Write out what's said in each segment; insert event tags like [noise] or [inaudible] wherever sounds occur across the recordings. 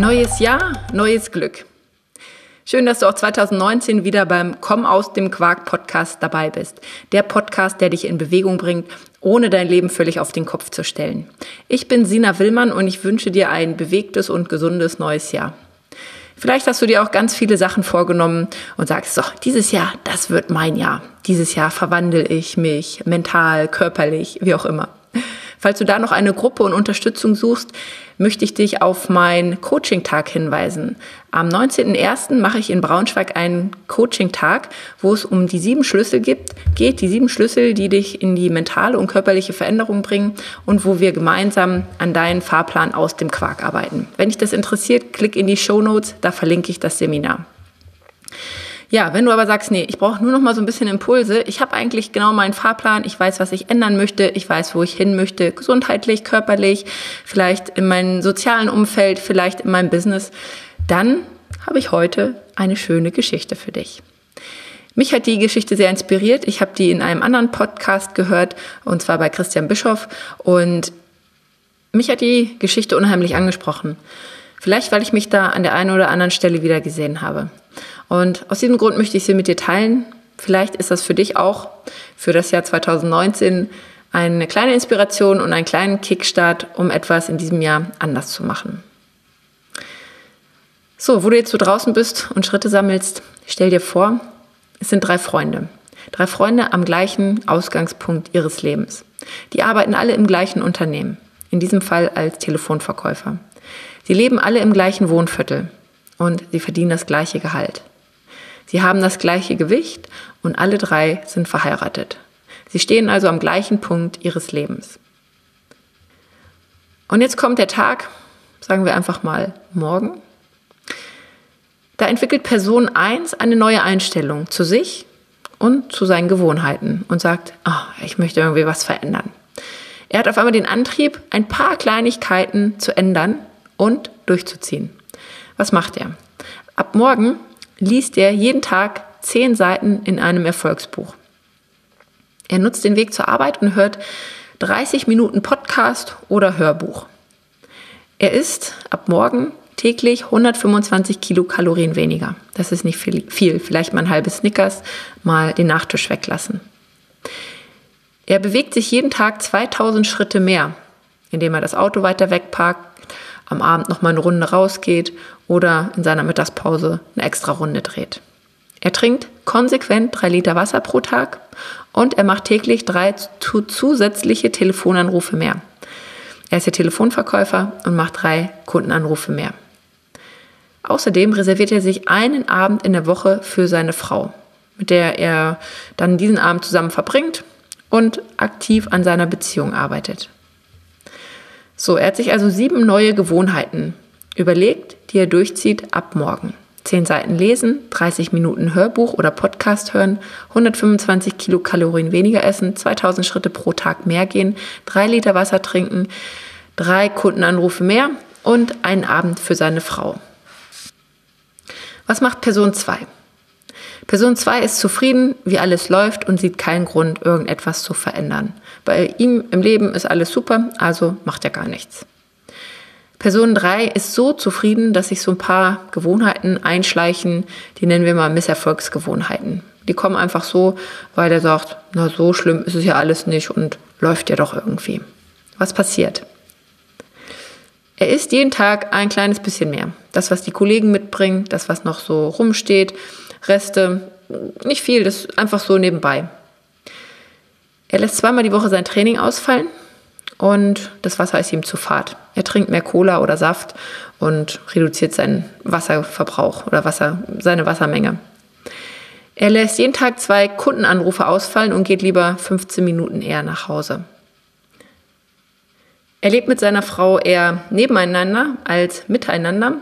Neues Jahr, neues Glück. Schön, dass du auch 2019 wieder beim Komm aus dem Quark Podcast dabei bist. Der Podcast, der dich in Bewegung bringt, ohne dein Leben völlig auf den Kopf zu stellen. Ich bin Sina Willmann und ich wünsche dir ein bewegtes und gesundes neues Jahr. Vielleicht hast du dir auch ganz viele Sachen vorgenommen und sagst, so, dieses Jahr, das wird mein Jahr. Dieses Jahr verwandle ich mich mental, körperlich, wie auch immer. Falls du da noch eine Gruppe und Unterstützung suchst, möchte ich dich auf meinen Coaching-Tag hinweisen. Am 19.01. mache ich in Braunschweig einen Coaching-Tag, wo es um die sieben Schlüssel gibt, geht, die sieben Schlüssel, die dich in die mentale und körperliche Veränderung bringen und wo wir gemeinsam an deinen Fahrplan aus dem Quark arbeiten. Wenn dich das interessiert, klick in die Show Notes, da verlinke ich das Seminar. Ja, wenn du aber sagst, nee, ich brauche nur noch mal so ein bisschen Impulse, ich habe eigentlich genau meinen Fahrplan, ich weiß, was ich ändern möchte, ich weiß, wo ich hin möchte, gesundheitlich, körperlich, vielleicht in meinem sozialen Umfeld, vielleicht in meinem Business, dann habe ich heute eine schöne Geschichte für dich. Mich hat die Geschichte sehr inspiriert. Ich habe die in einem anderen Podcast gehört, und zwar bei Christian Bischoff. Und mich hat die Geschichte unheimlich angesprochen. Vielleicht, weil ich mich da an der einen oder anderen Stelle wieder gesehen habe. Und aus diesem Grund möchte ich sie mit dir teilen. Vielleicht ist das für dich auch für das Jahr 2019 eine kleine Inspiration und einen kleinen Kickstart, um etwas in diesem Jahr anders zu machen. So, wo du jetzt so draußen bist und Schritte sammelst, stell dir vor, es sind drei Freunde. Drei Freunde am gleichen Ausgangspunkt ihres Lebens. Die arbeiten alle im gleichen Unternehmen. In diesem Fall als Telefonverkäufer. Sie leben alle im gleichen Wohnviertel und sie verdienen das gleiche Gehalt. Sie haben das gleiche Gewicht und alle drei sind verheiratet. Sie stehen also am gleichen Punkt ihres Lebens. Und jetzt kommt der Tag, sagen wir einfach mal morgen. Da entwickelt Person 1 eine neue Einstellung zu sich und zu seinen Gewohnheiten und sagt, oh, ich möchte irgendwie was verändern. Er hat auf einmal den Antrieb, ein paar Kleinigkeiten zu ändern und durchzuziehen. Was macht er? Ab morgen liest er jeden Tag zehn Seiten in einem Erfolgsbuch. Er nutzt den Weg zur Arbeit und hört 30 Minuten Podcast oder Hörbuch. Er isst ab morgen täglich 125 Kilokalorien weniger. Das ist nicht viel, vielleicht mal ein halbes Snickers, mal den Nachtisch weglassen. Er bewegt sich jeden Tag 2000 Schritte mehr, indem er das Auto weiter wegparkt, am Abend noch mal eine Runde rausgeht oder in seiner Mittagspause eine extra Runde dreht. Er trinkt konsequent drei Liter Wasser pro Tag und er macht täglich drei zusätzliche Telefonanrufe mehr. Er ist der Telefonverkäufer und macht drei Kundenanrufe mehr. Außerdem reserviert er sich einen Abend in der Woche für seine Frau, mit der er dann diesen Abend zusammen verbringt und aktiv an seiner Beziehung arbeitet. So, er hat sich also sieben neue Gewohnheiten überlegt, die er durchzieht ab morgen. Zehn Seiten lesen, 30 Minuten Hörbuch oder Podcast hören, 125 Kilokalorien weniger essen, 2000 Schritte pro Tag mehr gehen, drei Liter Wasser trinken, drei Kundenanrufe mehr und einen Abend für seine Frau. Was macht Person 2? Person 2 ist zufrieden, wie alles läuft und sieht keinen Grund, irgendetwas zu verändern. Bei ihm im Leben ist alles super, also macht er gar nichts. Person 3 ist so zufrieden, dass sich so ein paar Gewohnheiten einschleichen, die nennen wir mal Misserfolgsgewohnheiten. Die kommen einfach so, weil er sagt, na so schlimm ist es ja alles nicht und läuft ja doch irgendwie. Was passiert? Er isst jeden Tag ein kleines bisschen mehr. Das, was die Kollegen mitbringen, das, was noch so rumsteht, Reste, nicht viel, das ist einfach so nebenbei. Er lässt zweimal die Woche sein Training ausfallen und das Wasser ist ihm zu fad. Er trinkt mehr Cola oder Saft und reduziert seinen Wasserverbrauch oder Wasser, seine Wassermenge. Er lässt jeden Tag zwei Kundenanrufe ausfallen und geht lieber 15 Minuten eher nach Hause. Er lebt mit seiner Frau eher nebeneinander als miteinander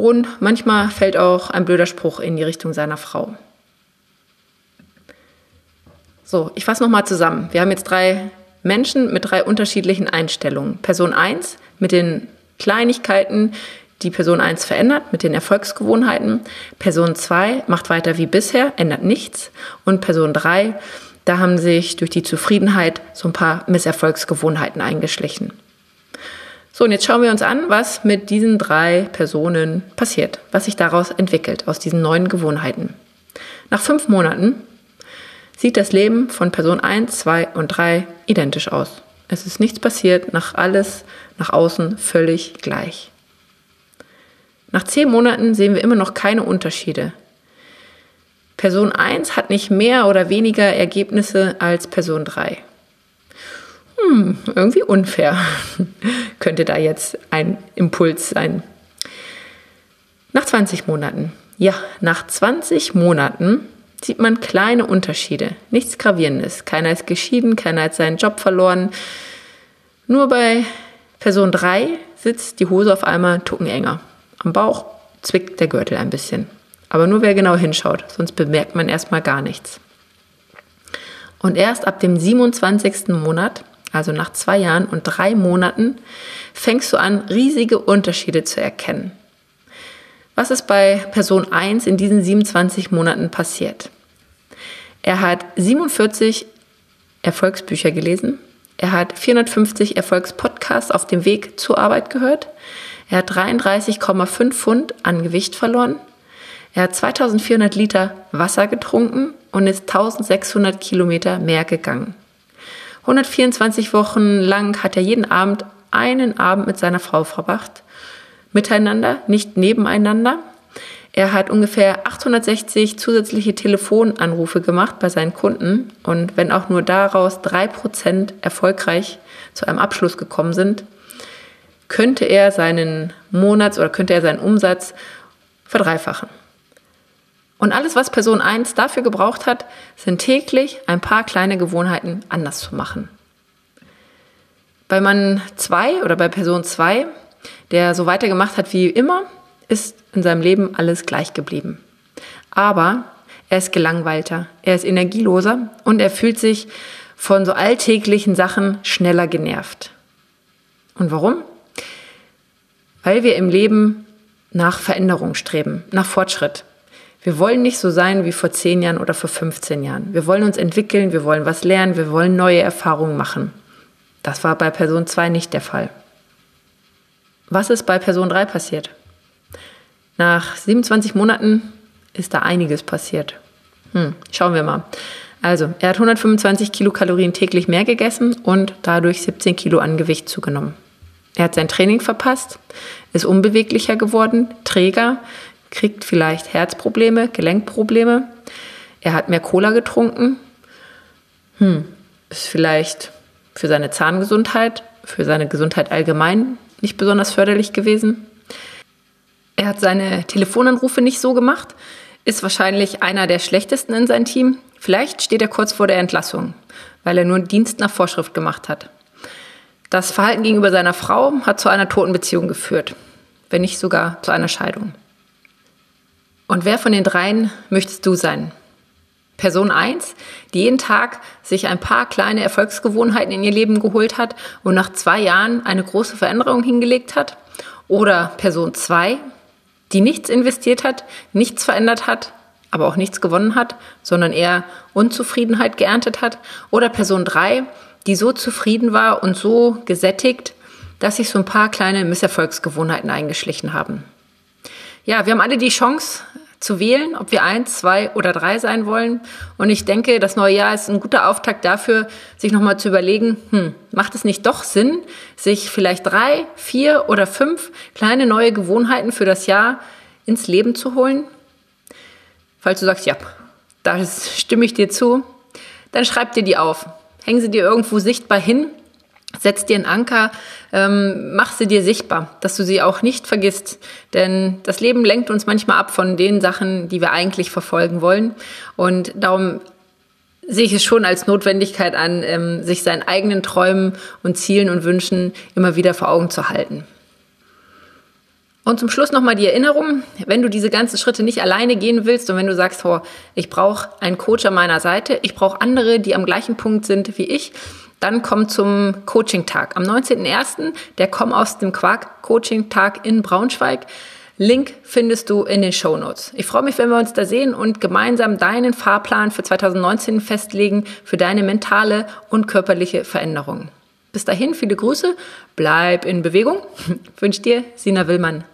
und manchmal fällt auch ein blöder Spruch in die Richtung seiner Frau. So, ich fasse nochmal zusammen. Wir haben jetzt drei Menschen mit drei unterschiedlichen Einstellungen. Person 1 mit den Kleinigkeiten, die Person 1 verändert, mit den Erfolgsgewohnheiten. Person 2 macht weiter wie bisher, ändert nichts. Und Person 3, da haben sich durch die Zufriedenheit so ein paar Misserfolgsgewohnheiten eingeschlichen. So, und jetzt schauen wir uns an, was mit diesen drei Personen passiert, was sich daraus entwickelt, aus diesen neuen Gewohnheiten. Nach fünf Monaten sieht das Leben von Person 1, 2 und 3 identisch aus. Es ist nichts passiert, nach alles nach außen völlig gleich. Nach zehn Monaten sehen wir immer noch keine Unterschiede. Person 1 hat nicht mehr oder weniger Ergebnisse als Person 3. Hm, irgendwie unfair, [laughs] könnte da jetzt ein Impuls sein. Nach 20 Monaten. Ja, nach 20 Monaten sieht man kleine Unterschiede. Nichts Gravierendes. Keiner ist geschieden, keiner hat seinen Job verloren. Nur bei Person 3 sitzt die Hose auf einmal tucken enger. Am Bauch zwickt der Gürtel ein bisschen. Aber nur wer genau hinschaut, sonst bemerkt man erstmal gar nichts. Und erst ab dem 27. Monat, also nach zwei Jahren und drei Monaten, fängst du an, riesige Unterschiede zu erkennen. Was ist bei Person 1 in diesen 27 Monaten passiert? Er hat 47 Erfolgsbücher gelesen. Er hat 450 Erfolgspodcasts auf dem Weg zur Arbeit gehört. Er hat 33,5 Pfund an Gewicht verloren. Er hat 2400 Liter Wasser getrunken und ist 1600 Kilometer mehr gegangen. 124 Wochen lang hat er jeden Abend einen Abend mit seiner Frau verbracht miteinander, nicht nebeneinander. Er hat ungefähr 860 zusätzliche Telefonanrufe gemacht bei seinen Kunden und wenn auch nur daraus drei Prozent erfolgreich zu einem Abschluss gekommen sind, könnte er seinen Monats- oder könnte er seinen Umsatz verdreifachen. Und alles, was Person 1 dafür gebraucht hat, sind täglich ein paar kleine Gewohnheiten anders zu machen. Bei Mann 2 oder bei Person 2 der so weitergemacht hat wie immer, ist in seinem Leben alles gleich geblieben. Aber er ist gelangweilter, er ist energieloser und er fühlt sich von so alltäglichen Sachen schneller genervt. Und warum? Weil wir im Leben nach Veränderung streben, nach Fortschritt. Wir wollen nicht so sein wie vor 10 Jahren oder vor 15 Jahren. Wir wollen uns entwickeln, wir wollen was lernen, wir wollen neue Erfahrungen machen. Das war bei Person 2 nicht der Fall. Was ist bei Person 3 passiert? Nach 27 Monaten ist da einiges passiert. Hm, schauen wir mal. Also, er hat 125 Kilokalorien täglich mehr gegessen und dadurch 17 Kilo an Gewicht zugenommen. Er hat sein Training verpasst, ist unbeweglicher geworden, träger, kriegt vielleicht Herzprobleme, Gelenkprobleme. Er hat mehr Cola getrunken. Hm, ist vielleicht für seine Zahngesundheit, für seine Gesundheit allgemein nicht besonders förderlich gewesen. Er hat seine Telefonanrufe nicht so gemacht, ist wahrscheinlich einer der schlechtesten in seinem Team. Vielleicht steht er kurz vor der Entlassung, weil er nur Dienst nach Vorschrift gemacht hat. Das Verhalten gegenüber seiner Frau hat zu einer toten Beziehung geführt, wenn nicht sogar zu einer Scheidung. Und wer von den dreien möchtest du sein? Person 1, die jeden Tag sich ein paar kleine Erfolgsgewohnheiten in ihr Leben geholt hat und nach zwei Jahren eine große Veränderung hingelegt hat. Oder Person 2, die nichts investiert hat, nichts verändert hat, aber auch nichts gewonnen hat, sondern eher Unzufriedenheit geerntet hat. Oder Person 3, die so zufrieden war und so gesättigt, dass sich so ein paar kleine Misserfolgsgewohnheiten eingeschlichen haben. Ja, wir haben alle die Chance, zu wählen, ob wir eins, zwei oder drei sein wollen. Und ich denke, das neue Jahr ist ein guter Auftakt dafür, sich nochmal zu überlegen, hm, macht es nicht doch Sinn, sich vielleicht drei, vier oder fünf kleine neue Gewohnheiten für das Jahr ins Leben zu holen? Falls du sagst, ja, da stimme ich dir zu, dann schreib dir die auf. Hängen sie dir irgendwo sichtbar hin Setz dir einen Anker, ähm, mach sie dir sichtbar, dass du sie auch nicht vergisst. Denn das Leben lenkt uns manchmal ab von den Sachen, die wir eigentlich verfolgen wollen. Und darum sehe ich es schon als Notwendigkeit an, ähm, sich seinen eigenen Träumen und Zielen und Wünschen immer wieder vor Augen zu halten. Und zum Schluss nochmal die Erinnerung, wenn du diese ganzen Schritte nicht alleine gehen willst und wenn du sagst, oh, ich brauche einen Coach an meiner Seite, ich brauche andere, die am gleichen Punkt sind wie ich, dann komm zum Coaching-Tag. Am 19.01. der Komm aus dem Quark Coaching-Tag in Braunschweig. Link findest du in den Show Notes. Ich freue mich, wenn wir uns da sehen und gemeinsam deinen Fahrplan für 2019 festlegen für deine mentale und körperliche Veränderung. Bis dahin, viele Grüße, bleib in Bewegung. [laughs] Wünscht dir Sina Willmann.